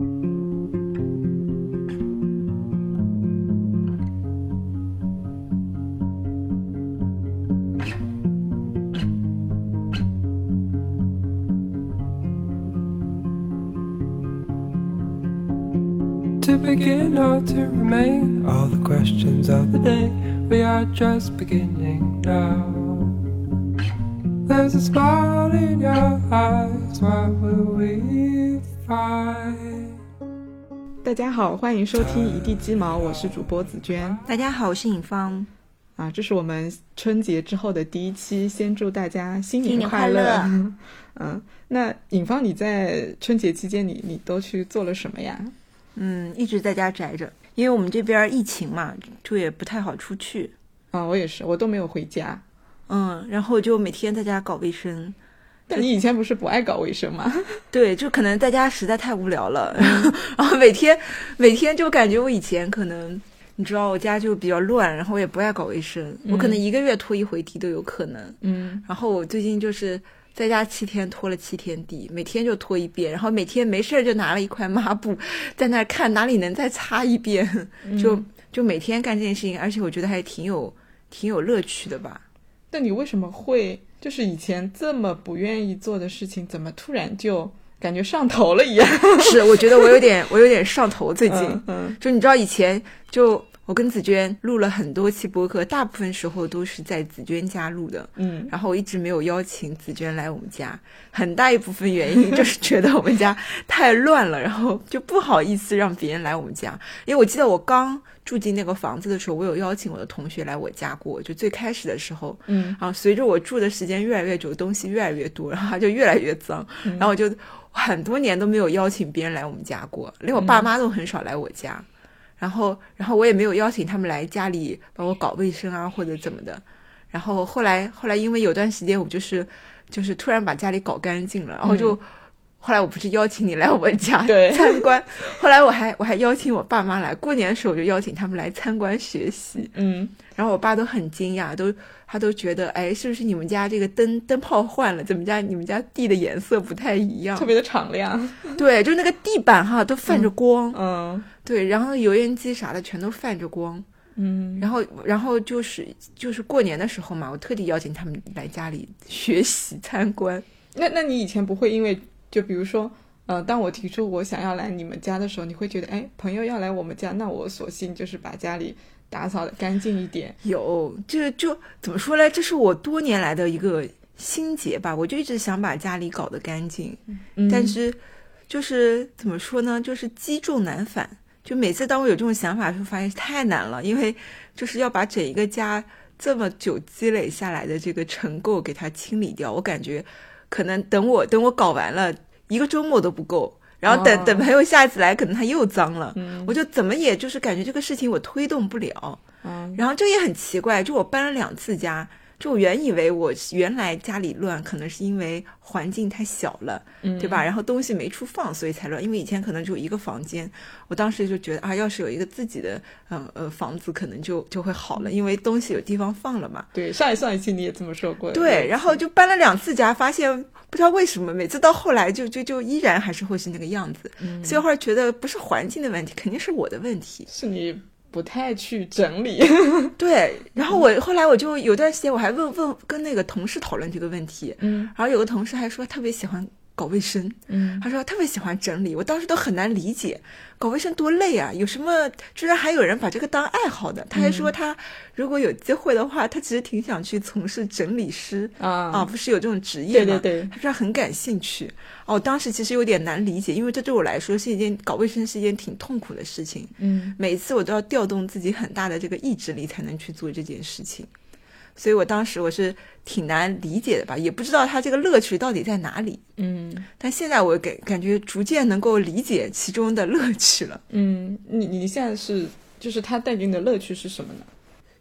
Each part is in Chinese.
To begin or to remain, all the questions of the day, we are just beginning now. There's a smile in your eyes, what will we find? 大家好，欢迎收听一地鸡毛，我是主播紫娟大家好，我是尹芳。啊，这是我们春节之后的第一期，先祝大家新新年快快乐 嗯，那尹芳，你在春节期间你你都去做了什么呀？嗯，一直在家宅着，因为我们这边疫情嘛，就也不太好出去。啊，我也是，我都没有回家。嗯，然后就每天在家搞卫生。但你以前不是不爱搞卫生吗？对，就可能在家实在太无聊了，然后每天每天就感觉我以前可能，你知道我家就比较乱，然后我也不爱搞卫生，我可能一个月拖一回地都有可能。嗯，然后我最近就是在家七天拖了七天地，每天就拖一遍，然后每天没事儿就拿了一块抹布在那看哪里能再擦一遍，就就每天干这件事情，而且我觉得还挺有挺有乐趣的吧。那你为什么会就是以前这么不愿意做的事情，怎么突然就感觉上头了一样？是，我觉得我有点我有点上头最近，嗯嗯就你知道以前就我跟紫娟录了很多期播客，大部分时候都是在紫娟家录的。嗯然后我一直没有邀请紫娟来我们家，很大一部分原因 就是觉得我们家太乱了，然后就不好意思让别人来我们家。因为我记得我刚住进那个房子的时候，我有邀请我的同学来我家过，就最开始的时候。嗯然后随着我住的时间越来越久，东西越来越多，然后它就越来越脏，然后我就很多年都没有邀请别人来我们家过，连我爸妈都很少来我家。然后，然后我也没有邀请他们来家里帮我搞卫生啊，或者怎么的。然后后来，后来因为有段时间我就是就是突然把家里搞干净了，然后就、后来我不是邀请你来我们家 参观，后来我还我还邀请我爸妈来，过年的时候我就邀请他们来参观学习。嗯然后我爸都很惊讶，都他都觉得，哎，是不是你们家这个灯灯泡换了？怎么家你们家地的颜色不太一样特？别的敞亮。对，就那个地板哈都泛着光，嗯对，然后油烟机啥的全都泛着光。嗯然后，然后就是就是过年的时候嘛，我特地邀请他们来家里学习参观。那那你以前不会因为就比如说，呃，当我提出我想要来你们家的时候，你会觉得，哎，朋友要来我们家，那我索性就是把家里打扫的干净一点。有，这就怎么说嘞？这是我多年来的一个心结吧。我就一直想把家里搞得干净，嗯但是就是怎么说呢？就是积重难返。就每次当我有这种想法的时候，发现太难了，因为就是要把整一个家这么久积累下来的这个尘垢给它清理掉。我感觉可能等我等我搞完了，一个周末都不够。然后等、哦等朋友下一次来，可能他又脏了，嗯我就怎么也就是感觉这个事情我推动不了。嗯然后这也很奇怪，就我搬了两次家，就我原以为我原来家里乱，可能是因为环境太小了，嗯对吧？然后东西没处放，所以才乱。因为以前可能只有一个房间，我当时就觉得啊，要是有一个自己的嗯呃房子，可能就就会好了，因为东西有地方放了嘛。对，上一上一期你也这么说过。对，然后就搬了两次家，发现不知道为什么，每次到后来就就就依然还是会是那个样子。所以后来觉得不是环境的问题，肯定是我的问题。是你不太去整理。对，然后我后来我就有段时间我还问问跟那个同事讨论这个问题，嗯然后有个同事还说特别喜欢搞卫生，嗯他说他特别喜欢整理，我当时都很难理解，搞卫生多累啊！有什么居然还有人把这个当爱好的？他还说他如果有机会的话，他其实挺想去从事整理师啊啊，不是有这种职业吗？对对对他说他很感兴趣。哦，当时其实有点难理解，因为这对我来说是一件搞卫生是一件挺痛苦的事情。嗯每次我都要调动自己很大的这个意志力才能去做这件事情，所以我当时我是挺难理解的吧，也不知道它这个乐趣到底在哪里。嗯但现在我感感觉逐渐能够理解其中的乐趣了，嗯，你你现在是就是它带给你的乐趣是什么呢？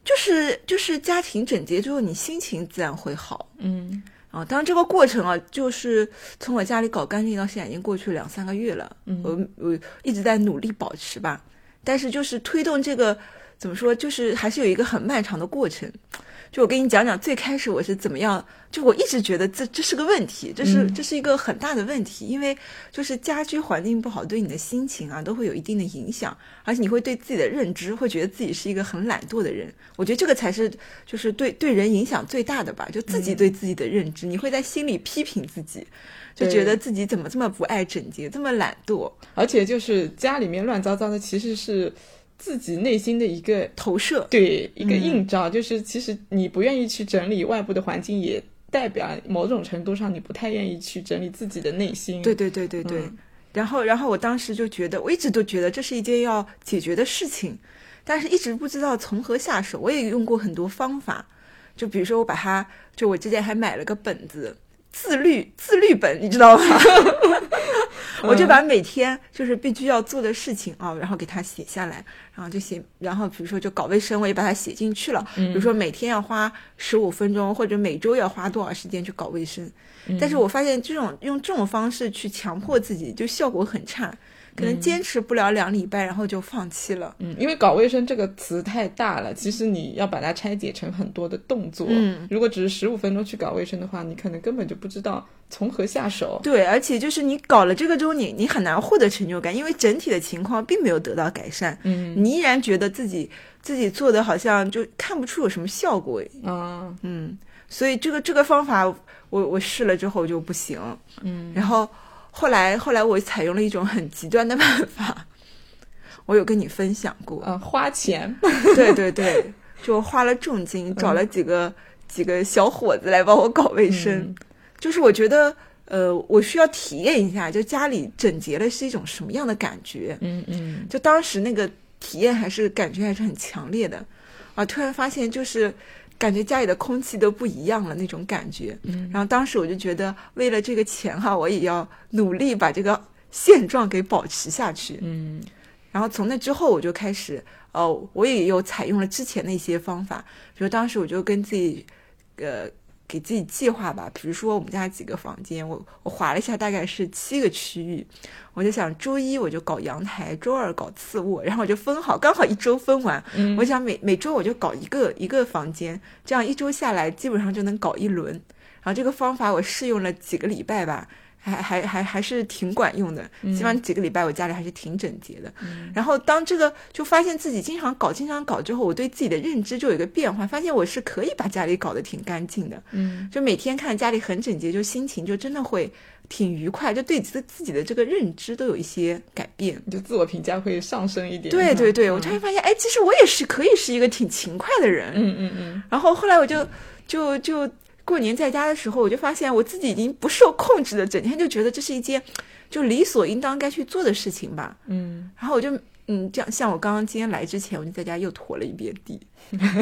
就是就是家庭整洁之后，你心情自然会好嗯啊。当然这个过程啊，就是从我家里搞干净到现在已经过去两三个月了，嗯我我一直在努力保持吧。但是就是推动这个怎么说，就是还是有一个很漫长的过程。就我跟你讲讲，最开始我是怎么样，就我一直觉得这这是个问题，这是、嗯。这是一个很大的问题，因为就是家居环境不好，对你的心情啊都会有一定的影响，而且你会对自己的认知会觉得自己是一个很懒惰的人。我觉得这个才是就是对对人影响最大的吧，就自己对自己的认知，你会在心里批评自己，就觉得自己怎么这么不爱整洁，这么懒惰，而且就是家里面乱糟糟的，其实是自己内心的一个投射。对一个嗯映照，就是其实你不愿意去整理外部的环境，也代表某种程度上你不太愿意去整理自己的内心。对对对对对。嗯然后，然后我当时就觉得，我一直都觉得这是一件要解决的事情，但是一直不知道从何下手。我也用过很多方法，就比如说我把它，就我之前还买了个本子，自律自律本，你知道吗？我就把每天就是必须要做的事情啊，然后给它写下来，然后就写，然后比如说就搞卫生，我也把它写进去了。比如说每天要花十五分钟，或者每周要花多少时间去搞卫生。但是我发现这种用这种方式去强迫自己，就效果很差，可能坚持不了两礼拜，然后就放弃了。嗯，因为搞卫生这个词太大了，其实你要把它拆解成很多的动作。嗯，如果只是十五分钟去搞卫生的话，你可能根本就不知道从何下手。对，而且就是你搞了这个之后，你你很难获得成就感，因为整体的情况并没有得到改善。嗯你依然觉得自己自己做的好像就看不出有什么效果。啊，嗯，所以这个这个方法我我试了之后就不行。嗯，然后后来后来我采用了一种很极端的办法，我有跟你分享过。嗯，花钱。对对对，就花了重金找了几个、几个小伙子来帮我搞卫生。嗯就是我觉得，呃，我需要体验一下，就家里整洁了是一种什么样的感觉。嗯嗯就当时那个体验还是感觉还是很强烈的，啊，突然发现就是感觉家里的空气都不一样了那种感觉。嗯然后当时我就觉得，为了这个钱哈，我也要努力把这个现状给保持下去。嗯然后从那之后，我就开始，呃，我也有采用了之前的一些方法，比如当时我就跟自己，呃，给自己计划吧，比如说我们家几个房间，我我划了一下，大概是七个区域，我就想周一我就搞阳台，周二搞次卧，然后我就分好，刚好一周分完，嗯我想每每周我就搞一个一个房间，这样一周下来基本上就能搞一轮。然后这个方法我试用了几个礼拜吧，还还还还是挺管用的。起码几个礼拜我家里还是挺整洁的。然后当这个就发现自己经常搞、经常搞之后，我对自己的认知就有一个变化，发现我是可以把家里搞得挺干净的。嗯就每天看家里很整洁，就心情就真的会挺愉快，就对自自己的这个认知都有一些改变。就自我评价会上升一点。对对对，嗯我突然发现，哎，其实我也是可以是一个挺勤快的人。嗯嗯嗯然后后来我就就就过年在家的时候，我就发现我自己已经不受控制的，整天就觉得这是一件 就理所应当该去做的事情吧。嗯然后我就嗯，这样像我刚刚今天来之前，我就在家又拖了一遍地，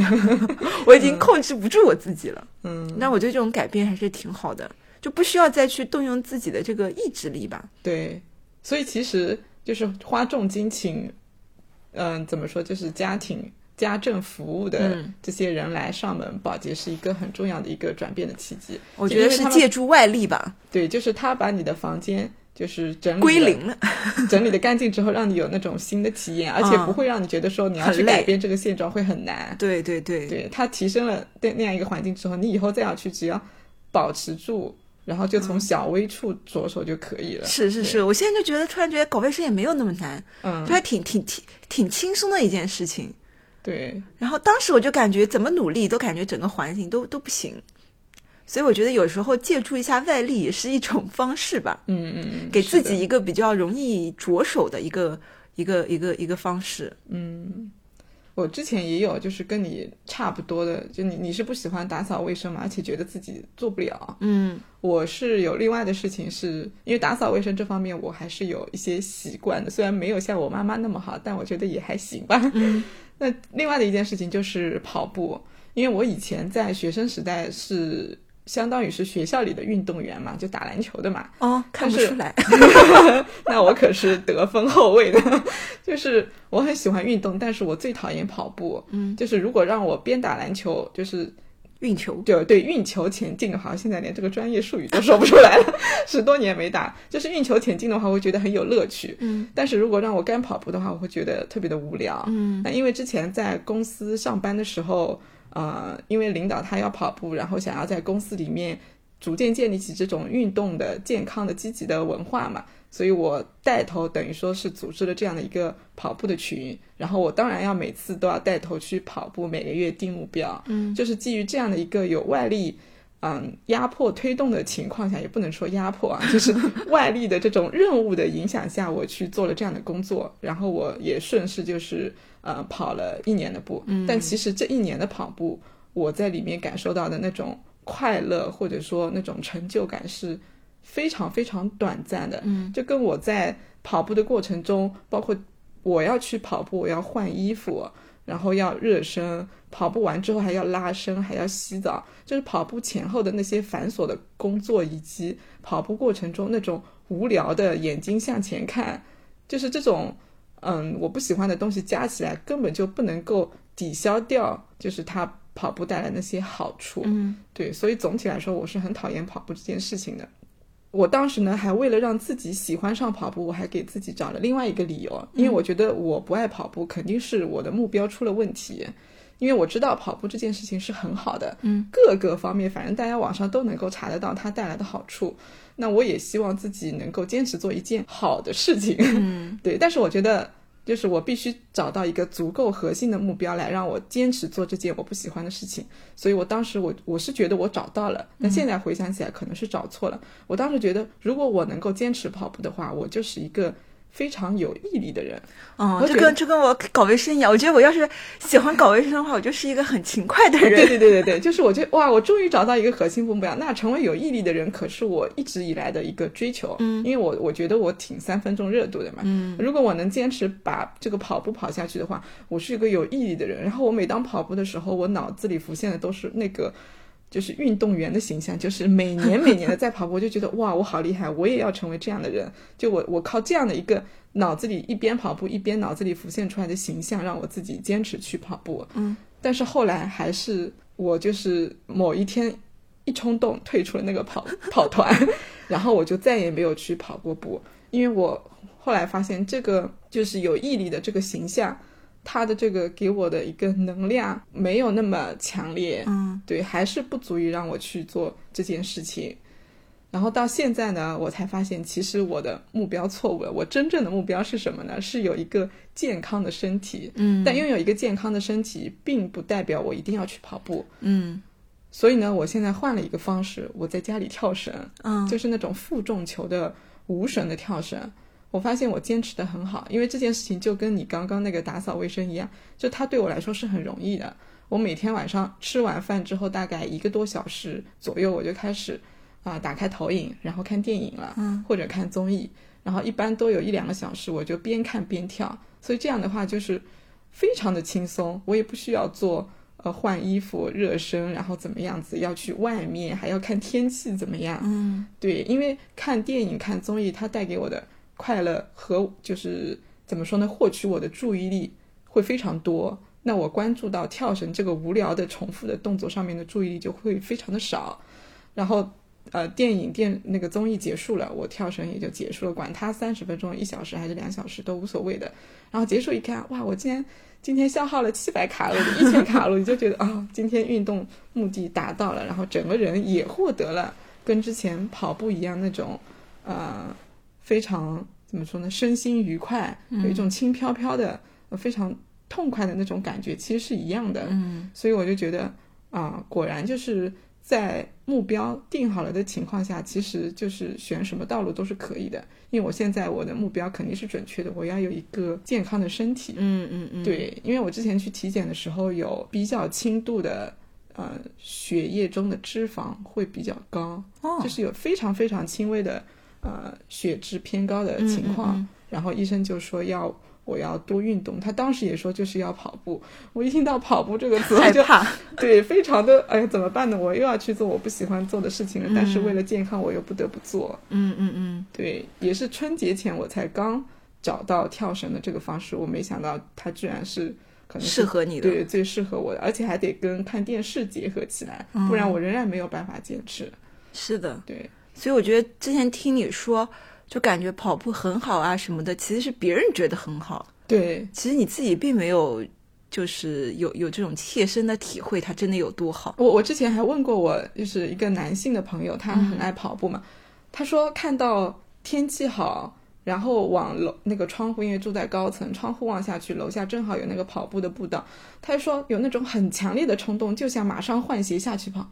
我已经控制不住我自己了。嗯，那我觉得这种改变还是挺好的，就不需要再去动用自己的这个意志力吧。对，所以其实就是花重金请，嗯、怎么说，就是家庭家政服务的嗯这些人来上门保洁，是一个很重要的一个转变的契机。我觉得是借助外力吧，对，就是他把你的房间就是整理归零了。整理的干净之后，让你有那种新的体验，而且嗯不会让你觉得说你要去改变这个现状会很难。对对对，对，他提升了对那样一个环境之后，你以后再要去，只要保持住，然后就从小微处着手就可以了。是是是，我现在就觉得突然觉得搞卫生也没有那么难，嗯就，还挺挺挺挺轻松的一件事情。对，然后当时我就感觉怎么努力都感觉整个环境都都不行，所以我觉得有时候借助一下外力也是一种方式吧，嗯嗯嗯，给自己一个比较容易着手的一个一个一个一个方式。嗯，我之前也有，就是跟你差不多的，就你你是不喜欢打扫卫生嘛，而且觉得自己做不了。嗯我是有另外的事情是，因为打扫卫生这方面我还是有一些习惯的，虽然没有像我妈妈那么好，但我觉得也还行吧。嗯 那另外的一件事情就是跑步，因为我以前在学生时代是相当于是学校里的运动员嘛，就打篮球的嘛。哦，看不出来。那我可是得分后卫的，就是我很喜欢运动，但是我最讨厌跑步。嗯，就是如果让我边打篮球，就是运球，就对运球前进好像，现在连这个专业术语都说不出来了，十多年没打，就是运球前进的话，我会觉得很有乐趣。嗯，但是如果让我干跑步的话，我会觉得特别的无聊。嗯，那因为之前在公司上班的时候，呃，因为领导他要跑步，然后想要在公司里面逐渐建立起这种运动的健康的积极的文化嘛。所以我带头等于说是组织了这样的一个跑步的群，然后我当然要每次都要带头去跑步，每个月定目标，嗯，就是基于这样的一个有外力，嗯，压迫推动的情况下，也不能说压迫啊，就是 外力的这种任务的影响下，我去做了这样的工作，然后我也顺势就是呃跑了一年的步，嗯。但其实这一年的跑步，我在里面感受到的那种快乐或者说那种成就感是。非常非常短暂的，嗯，就跟我在跑步的过程中，包括我要去跑步，我要换衣服，然后要热身，跑步完之后还要拉伸，还要洗澡，就是跑步前后的那些繁琐的工作，以及跑步过程中那种无聊的眼睛向前看，就是这种嗯我不喜欢的东西加起来，根本就不能够抵消掉，就是它跑步带来那些好处。嗯对，所以总体来说，我是很讨厌跑步这件事情的。我当时呢，还为了让自己喜欢上跑步，我还给自己找了另外一个理由，因为我觉得我不爱跑步，肯定是我的目标出了问题。因为我知道跑步这件事情是很好的，嗯，各个方面，反正大家网上都能够查得到它带来的好处。那我也希望自己能够坚持做一件好的事情，嗯 对。但是我觉得，就是我必须找到一个足够核心的目标来让我坚持做这件我不喜欢的事情。所以我当时我我是觉得我找到了，但现在回想起来可能是找错了。我当时觉得，如果我能够坚持跑步的话，我就是一个非常有毅力的人。哦，这我觉得跟这跟我搞卫生一样。我觉得我要是喜欢搞卫生的话，我就是一个很勤快的人。对对对对对，就是我觉得哇，我终于找到一个核心目标。那成为有毅力的人，可是我一直以来的一个追求。嗯，因为我我觉得我挺三分钟热度的嘛。嗯，如果我能坚持把这个跑步跑下去的话，我是一个有毅力的人。然后我每当跑步的时候，我脑子里浮现的都是那个。就是运动员的形象，就是每年每年的在跑步，我就觉得哇，我好厉害，我也要成为这样的人。就我我靠这样的一个脑子里一边跑步一边脑子里浮现出来的形象，让我自己坚持去跑步。嗯，但是后来还是我就是某一天一冲动退出了那个跑 跑团，然后我就再也没有去跑过步，因为我后来发现这个就是有毅力的这个形象。他的这个给我的一个能量没有那么强烈，嗯对，还是不足以让我去做这件事情。然后到现在呢，我才发现其实我的目标错误了。我真正的目标是什么呢？是有一个健康的身体。嗯但拥有一个健康的身体，并不代表我一定要去跑步。嗯所以呢，我现在换了一个方式，我在家里跳绳，嗯就是那种负重球的无绳的跳绳。我发现我坚持的很好，因为这件事情就跟你刚刚那个打扫卫生一样，就它对我来说是很容易的。我每天晚上吃完饭之后，大概一个多小时左右，我就开始啊、打开投影，然后看电影了，嗯或者看综艺，然后一般都有一两个小时，我就边看边跳。所以这样的话就是非常的轻松，我也不需要做呃换衣服、热身，然后怎么样子要去外面，还要看天气怎么样。嗯对，因为看电影、看综艺，它带给我的快乐和就是怎么说呢，获取我的注意力会非常多。那我关注到跳绳这个无聊的重复的动作上面的注意力就会非常的少。然后呃，电影电那个综艺结束了，我跳绳也就结束了，管它三十分钟、一小时还是两小时都无所谓的。然后结束一看，哇，我今天今天消耗了七百卡路里、一千卡路里，就觉得啊、今天运动目的达到了，然后整个人也获得了跟之前跑步一样那种呃非常怎么说呢，身心愉快，有一种轻飘飘的、呃非常痛快的那种感觉，其实是一样的。嗯所以我就觉得啊、果然就是在目标定好了的情况下，其实就是选什么道路都是可以的。因为我现在我的目标肯定是准确的，我要有一个健康的身体。嗯嗯嗯，对，因为我之前去体检的时候有比较轻度的呃血液中的脂肪会比较高，哦，就是有非常非常轻微的呃血脂偏高的情况，嗯嗯。然后医生就说要我要多运动，他当时也说就是要跑步，我一听到跑步这个词，我就 对非常的哎呀怎么办呢？我又要去做我不喜欢做的事情了，但是嗯。为了健康我又不得不做，嗯嗯嗯。对，也是春节前我才刚找到跳绳的这个方式，我没想到它居然是可能是适合你的对最适合我的，而且还得跟看电视结合起来，嗯。不然我仍然没有办法坚持。是的，对，所以我觉得之前听你说，就感觉跑步很好啊什么的，其实是别人觉得很好，对，其实你自己并没有，就是有有这种切身的体会，它真的有多好。我我之前还问过我就是一个男性的朋友，他很爱跑步嘛，他说看到天气好，然后往楼那个窗户，因为住在高层，窗户望下去，楼下正好有那个跑步的步道，他就说有那种很强烈的冲动，就想马上换鞋下去跑。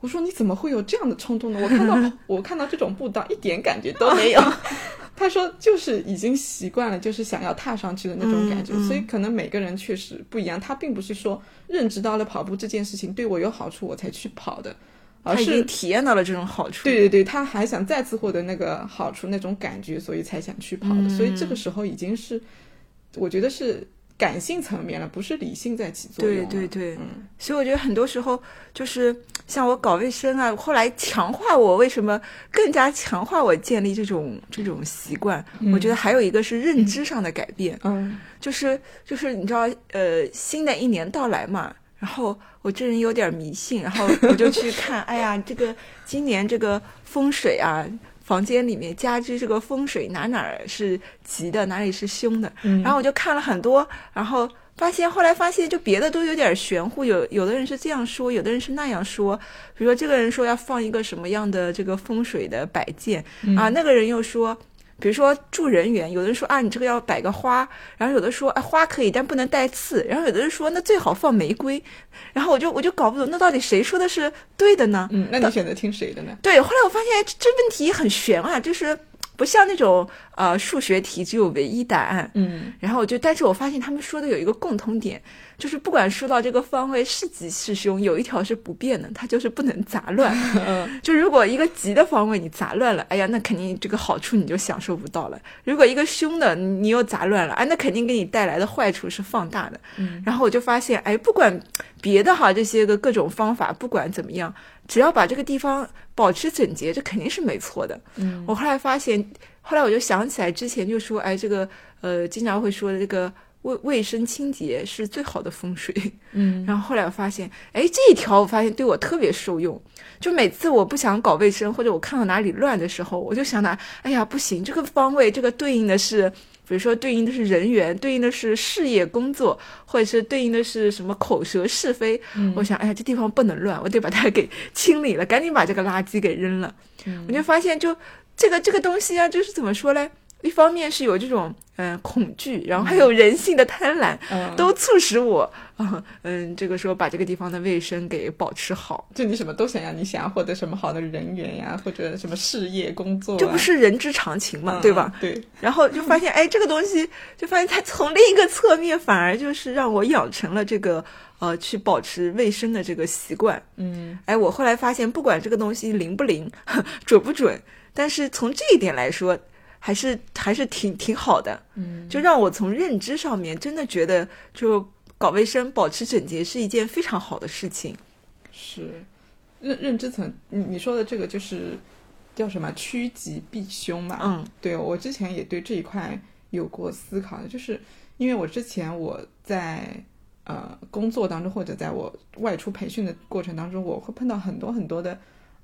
我说你怎么会有这样的冲动呢？我看到 我看到这种步道一点感觉都没有。他说就是已经习惯了，就是想要踏上去的那种感觉，嗯嗯所以可能每个人确实不一样。他并不是说认知到了跑步这件事情对我有好处我才去跑的，而是体验到了这种好处。对对对，他还想再次获得那个好处那种感觉，所以才想去跑的。所以这个时候已经是我觉得是感性层面了，不是理性在起作用。对对对，嗯所以我觉得很多时候就是像我搞卫生啊，后来强化我为什么更加强化我建立这种这种习惯，我觉得还有一个是认知上的改变，嗯就是就是你知道呃新的一年到来嘛，然后我这人有点迷信，然后我就去看，哎呀这个今年这个风水啊。房间里面家居这个风水哪哪儿是吉的，哪里是凶的，嗯，然后我就看了很多，然后发现后来发现就别的都有点玄乎，有有的人是这样说，有的人是那样说。比如说这个人说要放一个什么样的这个风水的摆件、啊，那个人又说。比如说助人缘，有的人说啊，你这个要摆个花，然后有的说啊花可以，但不能带刺，然后有的人说那最好放玫瑰，然后我就我就搞不懂，那到底谁说的是对的呢？嗯，那你选择听谁的呢？对，后来我发现这这问题很悬啊，就是不像那种呃数学题只有唯一答案，嗯然后我就，但是我发现他们说的有一个共通点，就是不管说到这个方位是吉是凶，有一条是不变的，它就是不能杂乱。嗯就如果一个吉的方位你杂乱了，哎呀，那肯定这个好处你就享受不到了。如果一个凶的你又杂乱了，哎，那肯定给你带来的坏处是放大的。嗯然后我就发现，哎，不管别的哈这些个各种方法，不管怎么样，只要把这个地方保持整洁，这肯定是没错的。嗯我后来发现，后来我就想起来之前就说，哎，这个呃，经常会说的这个卫卫生清洁是最好的风水。嗯然后后来我发现，哎，这一条我发现对我特别受用。就每次我不想搞卫生，或者我看到哪里乱的时候，我就想到，哎呀，不行，这个方位这个对应的是，比如说对应的是人员，对应的是事业工作，或者是对应的是什么口舌是非。嗯我想，哎呀，这地方不能乱，我得把它给清理了，赶紧把这个垃圾给扔了。嗯我就发现就，这个这个东西啊，就是怎么说嘞？一方面是有这种嗯、呃恐惧，然后还有人性的贪婪，嗯，都促使我啊嗯这个时候把这个地方的卫生给保持好，就你什么都想要，你想要获得什么好的人缘呀，或者什么事业工作、啊，这不是人之常情嘛，嗯对吧？？对，然后就发现，哎，这个东西，就发现它从另一个侧面，反而就是让我养成了这个呃去保持卫生的这个习惯。嗯哎，我后来发现，不管这个东西灵不灵、准不准，但是从这一点来说，还是还是挺挺好的。嗯，就让我从认知上面真的觉得，就搞卫生、保持整洁是一件非常好的事情。是认认知层，你你说的这个就是叫什么趋吉避凶嘛？嗯对我之前也对这一块有过思考的，就是因为我之前我在呃工作当中或者在我外出培训的过程当中，我会碰到很多很多的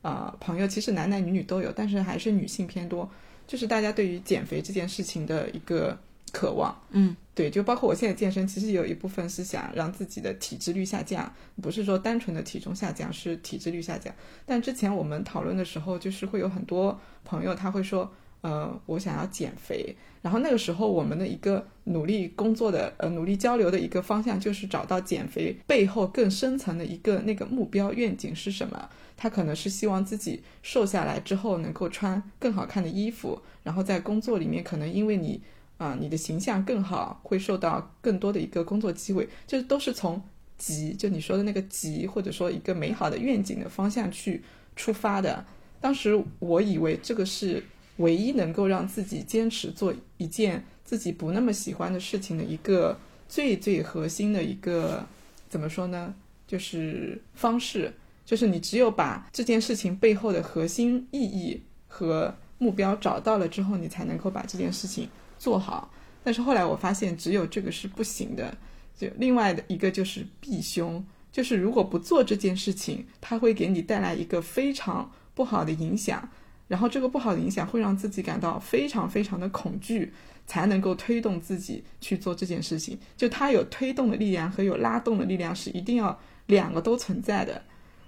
呃朋友，其实男男女女都有，但是还是女性偏多，就是大家对于减肥这件事情的一个渴望。嗯对，就包括我现在健身，其实有一部分是想让自己的体脂率下降，不是说单纯的体重下降，是体脂率下降。但之前我们讨论的时候，就是会有很多朋友他会说，呃，我想要减肥。然后那个时候，我们的一个努力工作的呃努力交流的一个方向，就是找到减肥背后更深层的一个那个目标愿景是什么。他可能是希望自己瘦下来之后能够穿更好看的衣服，然后在工作里面可能因为你啊、你的形象更好，会受到更多的一个工作机会，这都是从急，就你说的那个急，或者说一个美好的愿景的方向去出发的。当时我以为这个是唯一能够让自己坚持做一件自己不那么喜欢的事情的一个最最核心的一个怎么说呢？就是方式，就是你只有把这件事情背后的核心意义和目标找到了之后，你才能够把这件事情做好。但是后来我发现，只有这个是不行的，就另外的一个就是避凶，就是如果不做这件事情，它会给你带来一个非常不好的影响，然后这个不好的影响会让自己感到非常非常的恐惧，才能够推动自己去做这件事情。就它有推动的力量和有拉动的力量是一定要两个都存在的。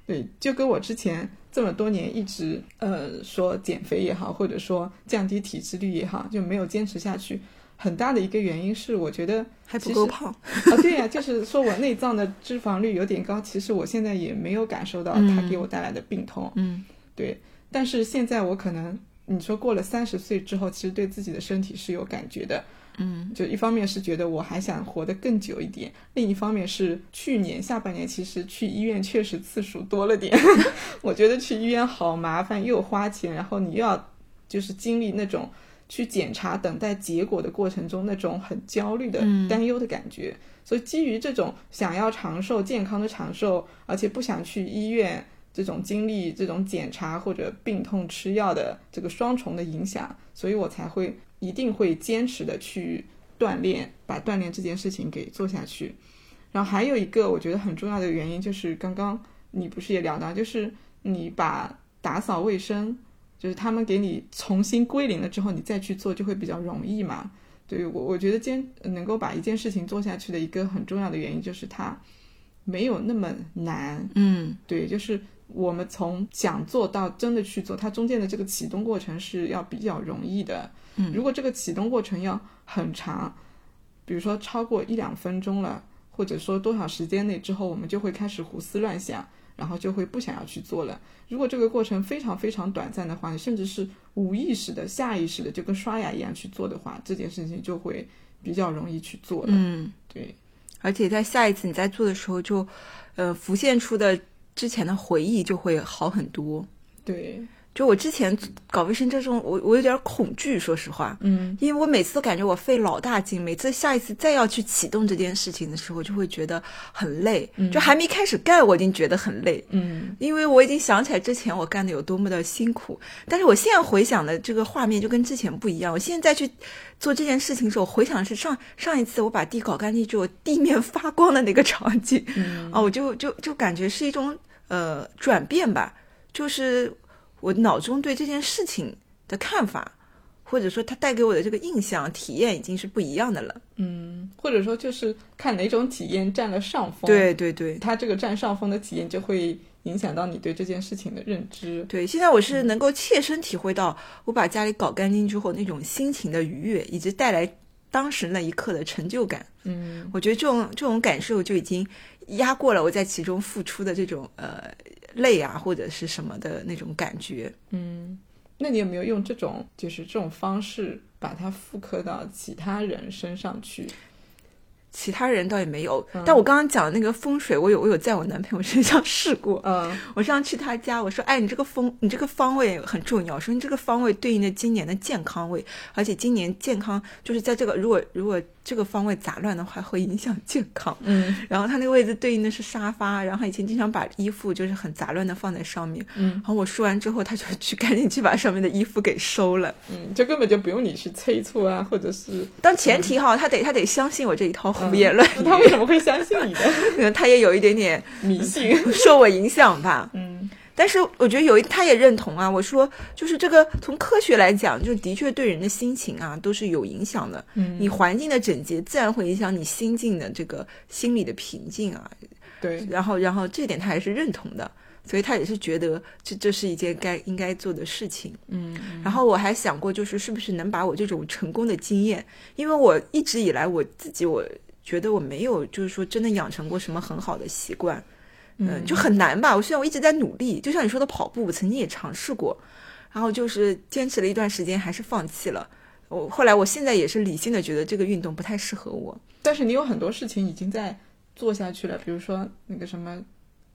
对，就跟我之前这么多年一直呃说减肥也好，或者说降低体脂率也好，就没有坚持下去。很大的一个原因是，我觉得还不够胖。啊，对呀、就是说我内脏的脂肪率有点高，其实我现在也没有感受到它给我带来的病痛。嗯对，但是现在我可能你说过了三十岁之后，其实对自己的身体是有感觉的。嗯就一方面是觉得我还想活得更久一点，另一方面是去年下半年其实去医院确实次数多了点，我觉得去医院好麻烦，又花钱，然后你又要就是经历那种去检查、等待结果的过程中那种很焦虑的、嗯担忧的感觉。所以基于这种想要长寿、健康的长寿，而且不想去医院这种经历这种检查或者病痛吃药的这个双重的影响，所以我才会一定会坚持的去锻炼，把锻炼这件事情给做下去。然后还有一个我觉得很重要的原因就是刚刚你不是也聊到，就是你把打扫卫生，就是他们给你重新归零了之后，你再去做就会比较容易嘛。对我，我觉得坚能够把一件事情做下去的一个很重要的原因就是它没有那么难。嗯对，就是我们从想做到真的去做，它中间的这个启动过程是要比较容易的。嗯如果这个启动过程要很长，比如说超过一两分钟了，或者说多少时间内之后，我们就会开始胡思乱想，然后就会不想要去做了。如果这个过程非常非常短暂的话，甚至是无意识的、下意识的，就跟刷牙一样去做的话，这件事情就会比较容易去做了。嗯，对，而且在下一次你在做的时候就，呃，浮现出的之前的回忆就会好很多。对，就我之前搞卫生这种，我我有点恐惧，说实话，嗯，因为我每次都感觉我费老大劲，每次下一次再要去启动这件事情的时候，就会觉得很累，嗯。就还没开始干，我已经觉得很累，嗯，因为我已经想起来之前我干的有多么的辛苦，但是我现在回想的这个画面就跟之前不一样。我现在去做这件事情的时候，我回想的是上上一次我把地搞干净之后，地面发光的那个场景，嗯。啊，我就就就感觉是一种呃转变吧，就是我脑中对这件事情的看法，或者说它带给我的这个印象体验已经是不一样的了。嗯，或者说就是看哪种体验占了上风。对对对。它这个占上风的体验就会影响到你对这件事情的认知。对，现在我是能够切身体会到我把家里搞干净之后那种心情的愉悦，以及带来当时那一刻的成就感。嗯我觉得这种这种感受就已经压过了我在其中付出的这种呃累啊或者是什么的那种感觉。嗯，那你有没有用这种就是这种方式把它复刻到其他人身上去？其他人倒也没有，嗯但我刚刚讲的那个风水，我有我有在我男朋友身上试过。嗯我上次去他家，我说：“哎，你这个风，你这个方位很重要。说你这个方位对应的今年的健康位，而且今年健康就是在这个，如果如果这个方位杂乱的话，会影响 健康。嗯然后他那个位置对应的是沙发，然后他以前经常把衣服就是很杂乱的放在上面。嗯然后我说完之后，他就去 赶紧去把上面的衣服给收了。嗯，就根本就不用你去催促啊，或者是但前提哈，他得他得相信我这一套胡言乱语，他为什么会相信你的可能他也有一点点迷信？受我影响吧。嗯但是我觉得有一，他也认同啊。我说，就是这个从科学来讲，就的确对人的心情啊都是有影响的。嗯，你环境的整洁，自然会影响你心境的这个心理的平静啊。对，然后，然后这点他也是认同的，所以他也是觉得这这是一件该应该做的事情。嗯然后我还想过，就是是不是能把我这种成功的经验，因为我一直以来我自己我觉得我没有就是说真的养成过什么很好的习惯，嗯，就很难吧。我虽然我一直在努力，就像你说的跑步，我曾经也尝试过，然后就是坚持了一段时间，还是放弃了。我后来我现在也是理性的觉得这个运动不太适合我。但是你有很多事情已经在做下去了，比如说那个什么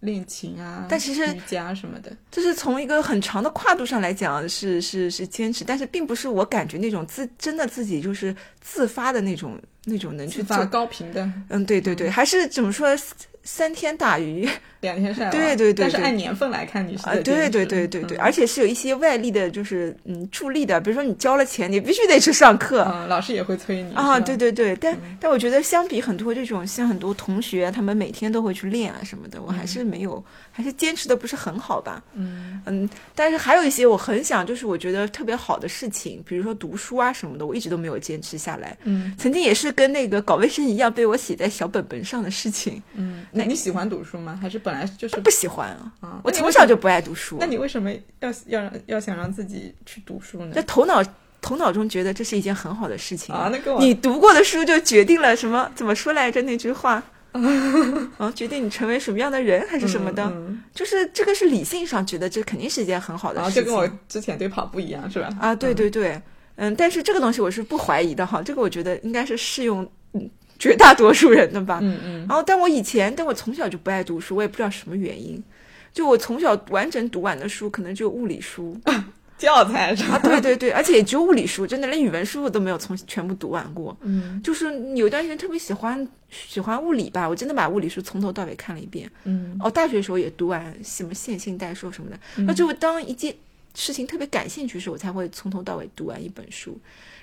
练琴啊，但其实瑜伽什么的，就是从一个很长的跨度上来讲，是是是坚持，但是并不是我感觉那种自真的自己就是自发的那种那种能去做自发高频的，嗯，对对对，还是怎么说，三天打鱼，两天晒网。对对对但是按年份来看，你是啊，对对对对对，嗯而且是有一些外力的，就是嗯助力的，比如说你交了钱，你必须得去上课。嗯，老师也会催你啊，对对对，但、但我觉得相比很多这种，像很多同学，他们每天都会去练啊什么的，我还是没有，还是坚持的不是很好吧。嗯嗯，但是还有一些我很想，就是我觉得特别好的事情，比如说读书啊什么的，我一直都没有坚持下来。嗯曾经也是跟那个搞卫生一样，被我写在小本本上的事情，嗯，那你喜欢读书吗？还是本来就是不喜欢啊。啊？我从小就不爱读书，那你为什么要要让要想让自己去读书呢在？头脑头脑中觉得这是一件很好的事情啊，你读过的书就决定了什么？怎么说来着那句话？啊，决定你成为什么样的人，还是什么的？嗯就是这个是理性上觉得这肯定是一件很好的事情。就跟我之前对跑步一样，是吧？啊，对对对，嗯，但是这个东西我是不怀疑的哈，这个我觉得应该是适用嗯绝大多数人的吧。嗯嗯然后，但我以前，但我从小就不爱读书，我也不知道什么原因。就我从小完整读完的书，可能就物理书 教材是啊，吧？对对对，而且也只有物理书，真的连语文书我都没有从全部读完过。嗯就是有段时间特别喜欢喜欢物理吧，我真的把物理书从头到尾看了一遍。嗯哦，大学的时候也读完什么线性代数什么的，嗯那只有当一件事情特别感兴趣的时候，我才会从头到尾读完一本书。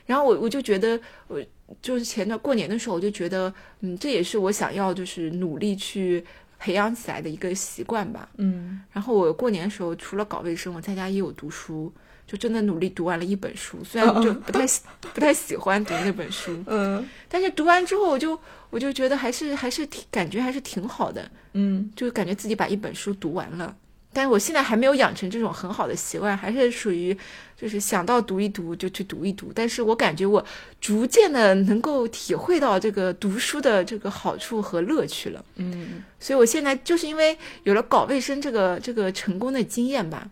然后我我就觉得，我就是前段过年的时候，我就觉得，嗯，这也是我想要就是努力去培养起来的一个习惯吧。嗯然后我过年的时候，除了搞卫生，我在家也有读书，就真的努力读完了一本书，虽然就不太喜不太喜欢读那本书，嗯 但是读完之后，我就我就觉得还是还是挺感觉还是挺好的。嗯就感觉自己把一本书读完了。但是我现在还没有养成这种很好的习惯，还是属于就是想到读一读就去读一读。但是我感觉我逐渐的能够体会到这个读书的这个好处和乐趣了。嗯所以我现在就是因为有了搞卫生这个这个成功的经验吧，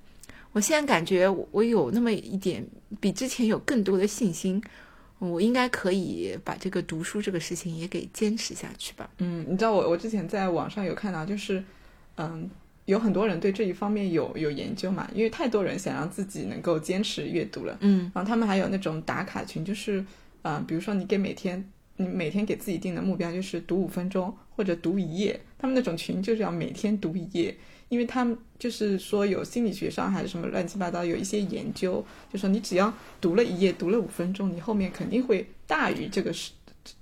我现在感觉我我有那么一点比之前有更多的信心，我应该可以把这个读书这个事情也给坚持下去吧。嗯，你知道我我之前在网上有看到，就是嗯。有很多人对这一方面有有研究嘛，因为太多人想让自己能够坚持阅读了，嗯然后他们还有那种打卡群，就是，呃，比如说你给每天你每天给自己定的目标就是读五分钟或者读一页，他们那种群就是要每天读一页，因为他们就是说有心理学上还是什么乱七八糟有一些研究，就说你只要读了一页，读了五分钟，你后面肯定会大于这个时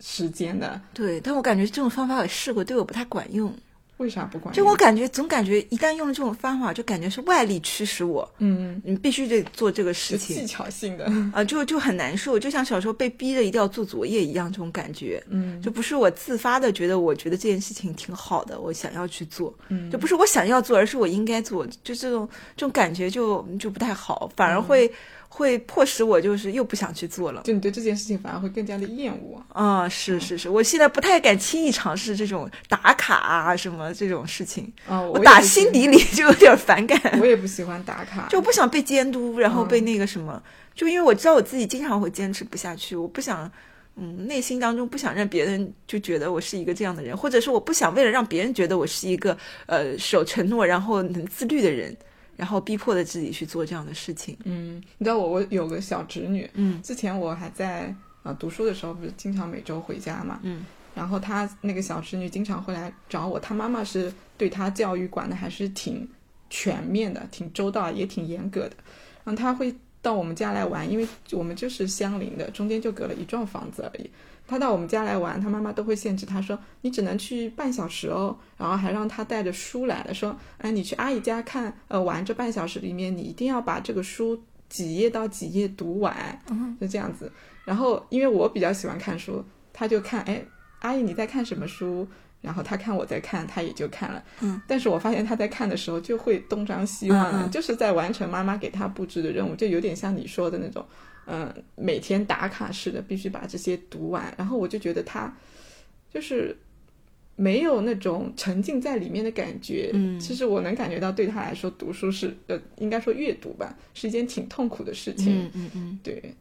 时间的。对，但我感觉这种方法我试过，对我不太管用。为啥不管用？就我感觉，总感觉一旦用了这种方法，就感觉是外力驱使我，嗯，你必须得做这个事情技巧性的。啊、就就很难受，就像小时候被逼着一定要做作业一样，这种感觉。嗯就不是我自发的觉得，我觉得这件事情挺好的，我想要去做，嗯就不是我想要做，而是我应该做，就这种这种感觉就就不太好，反而会、会迫使我就是又不想去做了。就你对这件事情反而会更加的厌恶。啊、是是是，我现在不太敢轻易尝试这种打卡啊什么这种事情，啊，我打心底里就有点反感。我也不喜欢打卡，就不想被监督，然后被嗯那个什么，就因为我知道我自己经常会坚持不下去，我不想，嗯，内心当中不想让别人就觉得我是一个这样的人，或者是我不想为了让别人觉得我是一个呃守承诺然后能自律的人，然后逼迫着自己去做这样的事情。嗯，你知道我我有个小侄女，嗯之前我还在呃读书的时候，不是经常每周回家嘛，嗯，然后她那个小侄女经常会来找我，她妈妈是对她教育管的还是挺全面的，挺周到，也挺严格的。然后她会到我们家来玩，因为我们就是相邻的，中间就隔了一幢房子而已。他到我们家来玩，他妈妈都会限制他说你只能去半小时哦，然后还让他带着书来了，说哎你去阿姨家看呃玩这半小时里面，你一定要把这个书几页到几页读完，嗯就这样子。然后因为我比较喜欢看书，他就看哎阿姨你在看什么书？然后他看我在看，他也就看了。嗯，但是我发现他在看的时候就会东张西望的，嗯嗯就是在完成妈妈给他布置的任务，就有点像你说的那种，嗯、每天打卡式的，必须把这些读完。然后我就觉得他就是没有那种沉浸在里面的感觉。嗯其实我能感觉到，对他来说，读书是呃，应该说阅读吧，是一件挺痛苦的事情。嗯嗯嗯，对，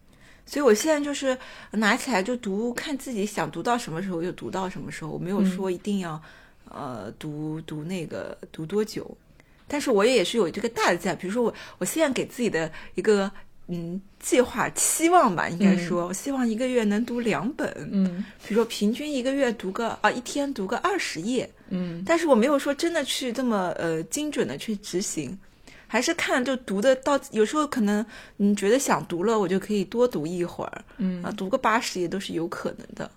所以我现在就是拿起来就读，看自己想读到什么时候就读到什么时候，我没有说一定要、呃读读那个读多久，但是我也是有这个大的在，比如说我我现在给自己的一个嗯计划期望吧，应该说，我希望一个月能读两本，嗯。比如说平均一个月读个啊一天读个二十页，嗯。但是我没有说真的去这么呃精准的去执行，还是看就读的到有时候可能你觉得想读了，我就可以多读一会儿，嗯啊，读个八十页都是有可能的。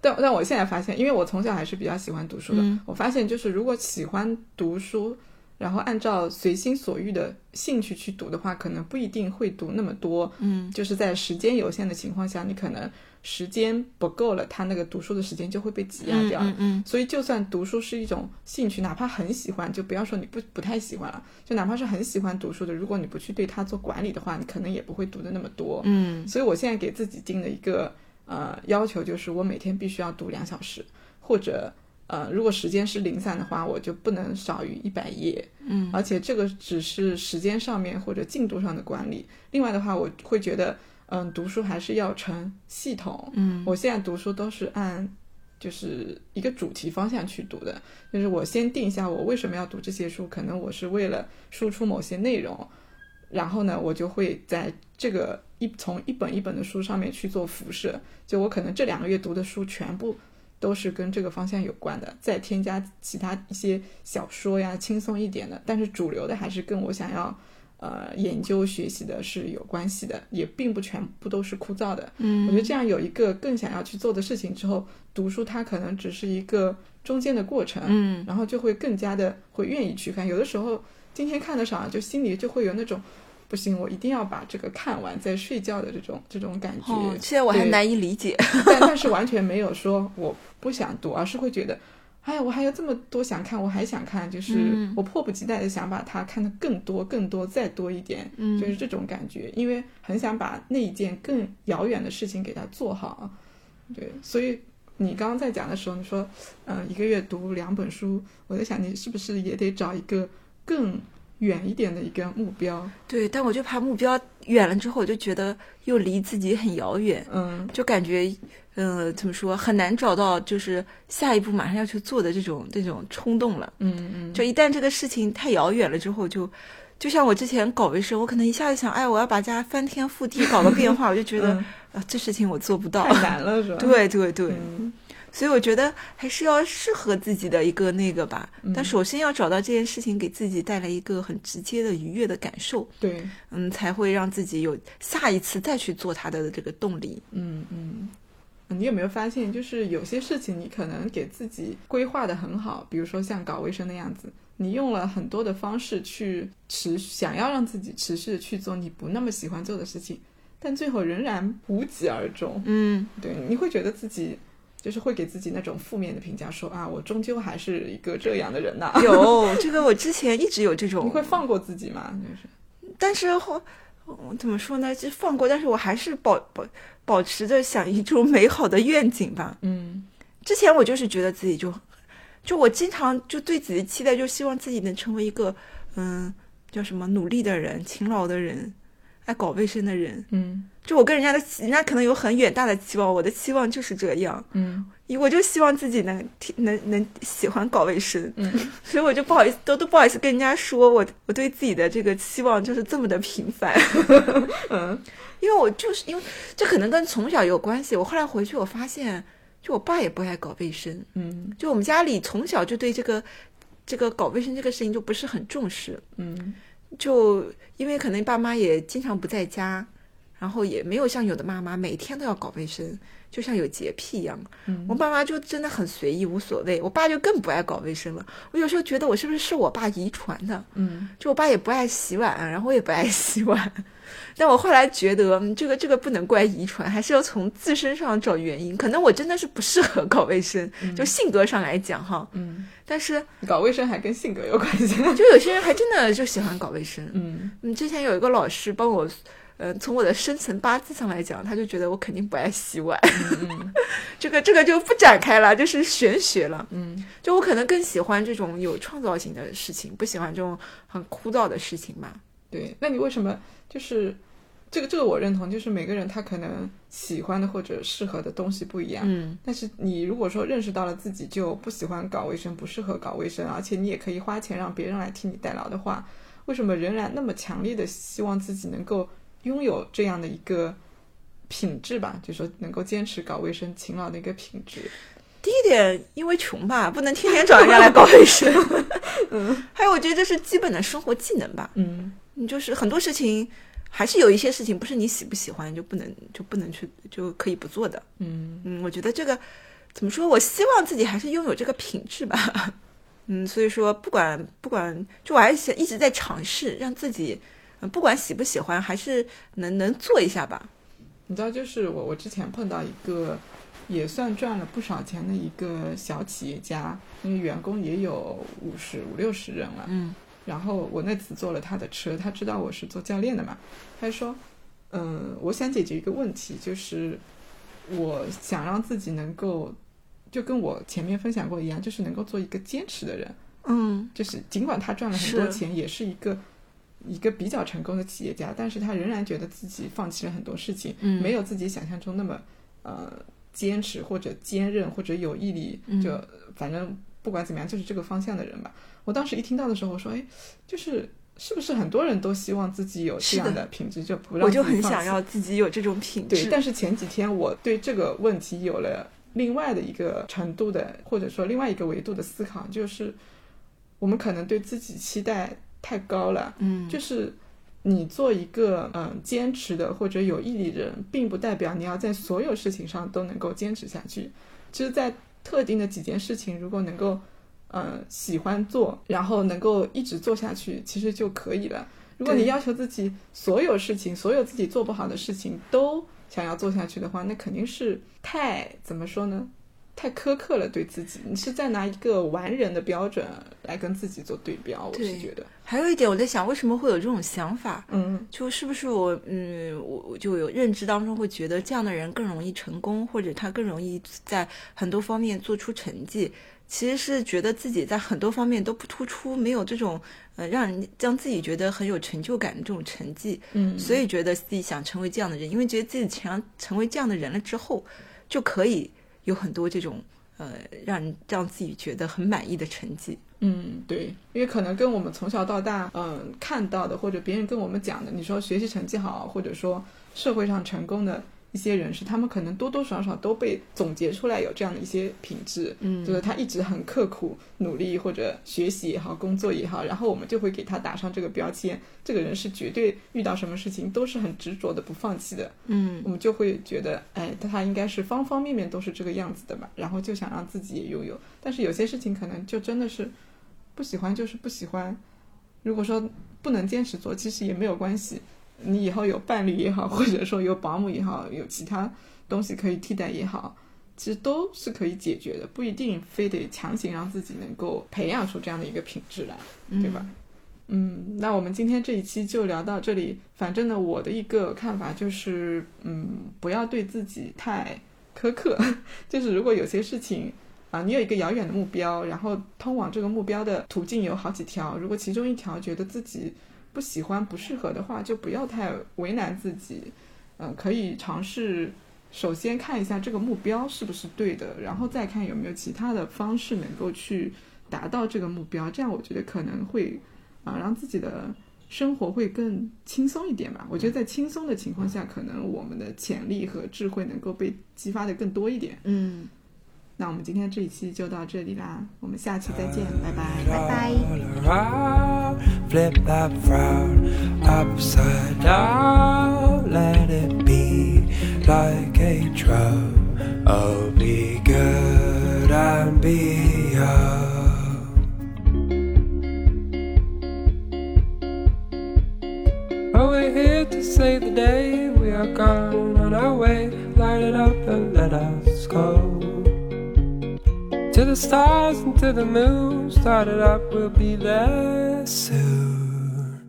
但但我现在发现，因为我从小还是比较喜欢读书的，嗯我发现就是如果喜欢读书，然后按照随心所欲的兴趣去读的话，可能不一定会读那么多。嗯，就是在时间有限的情况下，你可能时间不够了，他那个读书的时间就会被挤压掉。嗯嗯所以，就算读书是一种兴趣，哪怕很喜欢，就不要说你不不太喜欢了，就哪怕是很喜欢读书的，如果你不去对它做管理的话，你可能也不会读的那么多。嗯所以我现在给自己定的一个呃要求就是，我每天必须要读两小时，或者呃，如果时间是零散的话，我就不能少于一百页。嗯而且这个只是时间上面或者进度上的管理。另外的话，我会觉得，嗯，读书还是要成系统。嗯我现在读书都是按就是一个主题方向去读的，就是我先定一下我为什么要读这些书，可能我是为了输出某些内容，然后呢，我就会在这个一从一本一本的书上面去做辐射，就我可能这两个月读的书全部。都是跟这个方向有关的，再添加其他一些小说呀，轻松一点的，但是主流的还是跟我想要呃研究学习的是有关系的，也并不全部都是枯燥的。嗯我觉得这样有一个更想要去做的事情之后，读书它可能只是一个中间的过程，嗯然后就会更加的会愿意去看。有的时候今天看的少，就心里就会有那种不行，我一定要把这个看完再睡觉的这种这种感觉。哦，现在我还难以理解。但但是完全没有说我不想读，而是会觉得，哎呀，我还有这么多想看，我还想看，就是嗯我迫不及待的想把它看得更多、更多、再多一点，嗯就是这种感觉，因为很想把那一件更遥远的事情给它做好。对，所以你刚刚在讲的时候，你说，嗯、一个月读两本书，我在想你是不是也得找一个更远一点的一个目标？对，但我就怕目标远了之后，我就觉得又离自己很遥远，嗯就感觉，呃，怎么说，很难找到就是下一步马上要去做的这种这种冲动了。嗯嗯，就一旦这个事情太遥远了之后就，就像我之前搞卫生，我可能一下子想，哎，我要把家翻天覆地搞个变化，我就觉得 嗯啊，这事情我做不到太。难了，是吧？对对对，嗯所以我觉得还是要适合自己的一个那个吧。嗯但首先要找到这件事情给自己带来一个很直接的愉悦的感受，对，嗯，才会让自己有下一次再去做它的这个动力。嗯嗯。你有没有发现，就是有些事情你可能给自己规划的很好，比如说像搞卫生的样子，你用了很多的方式去持想要让自己持续的去做你不那么喜欢做的事情，但最后仍然无疾而终。嗯，对，你会觉得自己就是会给自己那种负面的评价，说啊，我终究还是一个这样的人呐、有这个，我之前一直有这种，你会放过自己吗？就是但是后我怎么说呢？就放过，但是我还是保保保持着想一种美好的愿景吧。嗯之前我就是觉得自己就，就我经常就对自己的期待，就希望自己能成为一个嗯叫什么努力的人、勤劳的人、爱搞卫生的人。嗯就我跟人家的，人家可能有很远大的期望，我的期望就是这样。嗯我就希望自己能能能喜欢搞卫生，嗯 所以我就不好意思，都都不好意思跟人家说我我对自己的这个期望就是这么的平凡。嗯因为我就是因为这可能跟从小有关系。我后来回去我发现，就我爸也不爱搞卫生，嗯就我们家里从小就对这个这个搞卫生这个事情就不是很重视。嗯就因为可能爸妈也经常不在家，然后也没有像有的妈妈每天都要搞卫生，就像有洁癖一样。嗯我爸妈就真的很随意，无所谓。我爸就更不爱搞卫生了。我有时候觉得我是不是是我爸遗传的？嗯就我爸也不爱洗碗，然后我也不爱洗碗。但我后来觉得，嗯这个这个不能怪遗传，还是要从自身上找原因。可能我真的是不适合搞卫生，就性格上来讲哈。嗯，但是搞卫生还跟性格有关系。就有些人还真的就喜欢搞卫生。嗯嗯，之前有一个老师帮我，呃，从我的生辰八字上来讲，他就觉得我肯定不爱洗碗。嗯 这个这个就不展开了，就是玄学了。嗯就我可能更喜欢这种有创造性的事情，不喜欢这种很枯燥的事情吧。对，那你为什么就是这个这个我认同，就是每个人他可能喜欢的或者适合的东西不一样。嗯但是你如果说认识到了自己就不喜欢搞卫生，不适合搞卫生，而且你也可以花钱让别人来替你代劳的话，为什么仍然那么强烈的希望自己能够拥有这样的一个品质吧，就是说能够坚持搞卫生、勤劳的一个品质。第一点，因为穷吧，不能天天找人家来搞卫生。嗯，还有我觉得这是基本的生活技能吧。嗯，你就是很多事情，还是有一些事情不是你喜不喜欢就不能就不能去就可以不做的。嗯嗯，我觉得这个怎么说？我希望自己还是拥有这个品质吧。嗯，所以说不管不管，就我还是想一直在尝试，让自己嗯不管喜不喜欢，还是能能做一下吧。你知道，就是我我之前碰到一个。也算赚了不少钱的一个小企业家，因为员工也有五十五六十人了。嗯，然后我那次坐了他的车，他知道我是做教练的嘛，他说：“嗯，我想解决一个问题，就是我想让自己能够，就跟我前面分享过一样，就是能够做一个坚持的人。嗯，就是尽管他赚了很多钱，也是一个一个比较成功的企业家，但是他仍然觉得自己放弃了很多事情，没有自己想象中那么呃。”坚持或者坚韧或者有毅力，就反正不管怎么样，就是这个方向的人吧。我当时一听到的时候，我说：“哎，就是是不是很多人都希望自己有这样的品质，就不让我就很想要自己有这种品质。对，但是前几天我对这个问题有了另外的一个程度的，或者说另外一个维度的思考，就是我们可能对自己期待太高了。嗯，就是。你做一个嗯坚持的或者有毅力的人，并不代表你要在所有事情上都能够坚持下去。其实，在特定的几件事情，如果能够嗯喜欢做，然后能够一直做下去，其实就可以了。如果你要求自己所有事情、所有自己做不好的事情都想要做下去的话，那肯定是太怎么说呢？太苛刻了，对自己，你是在拿一个完人的标准来跟自己做对标，我是觉得。还有一点，我在想，为什么会有这种想法？嗯，就是不是我，嗯，我我就有认知当中会觉得这样的人更容易成功，或者他更容易在很多方面做出成绩。其实是觉得自己在很多方面都不突出，没有这种呃让人将自己觉得很有成就感的这种成绩。嗯，所以觉得自己想成为这样的人，因为觉得自己想成为这样的人了之后，就可以。有很多这种呃，让人让自己觉得很满意的成绩。嗯，对，因为可能跟我们从小到大嗯看到的，或者别人跟我们讲的，你说学习成绩好，或者说社会上成功的。一些人是他们可能多多少少都被总结出来有这样的一些品质，嗯，就是他一直很刻苦努力或者学习也好，工作也好，然后我们就会给他打上这个标签，这个人是绝对遇到什么事情都是很执着的不放弃的，嗯，我们就会觉得，哎，他应该是方方面面都是这个样子的吧，然后就想让自己也拥有，但是有些事情可能就真的是不喜欢就是不喜欢，如果说不能坚持做，其实也没有关系。你以后有伴侣也好，或者说有保姆也好，有其他东西可以替代也好，其实都是可以解决的，不一定非得强行让自己能够培养出这样的一个品质来，对吧？嗯，那我们今天这一期就聊到这里。反正呢，我的一个看法就是，嗯，不要对自己太苛刻。就是如果有些事情啊，你有一个遥远的目标，然后通往这个目标的途径有好几条，如果其中一条觉得自己不喜欢不适合的话，就不要太为难自己。嗯，可以尝试首先看一下这个目标是不是对的，然后再看有没有其他的方式能够去达到这个目标。这样我觉得可能会啊让自己的生活会更轻松一点吧。我觉得在轻松的情况下，可能我们的潜力和智慧能够被激发的更多一点。嗯。那我们今天这一期就到这里啦，我们下期再见，拜拜，拜拜。Flip that frown upside down, let it be like a drum. Oh, be good and be young. Oh, we're here to save the day. We are gone on our way. stars and to the moon. Started up, we'll be there soon.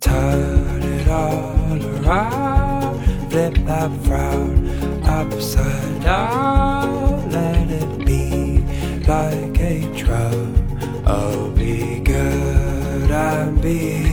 Turn it all around, flip that frown upside down. Let it be like a drum. Oh, be good and be.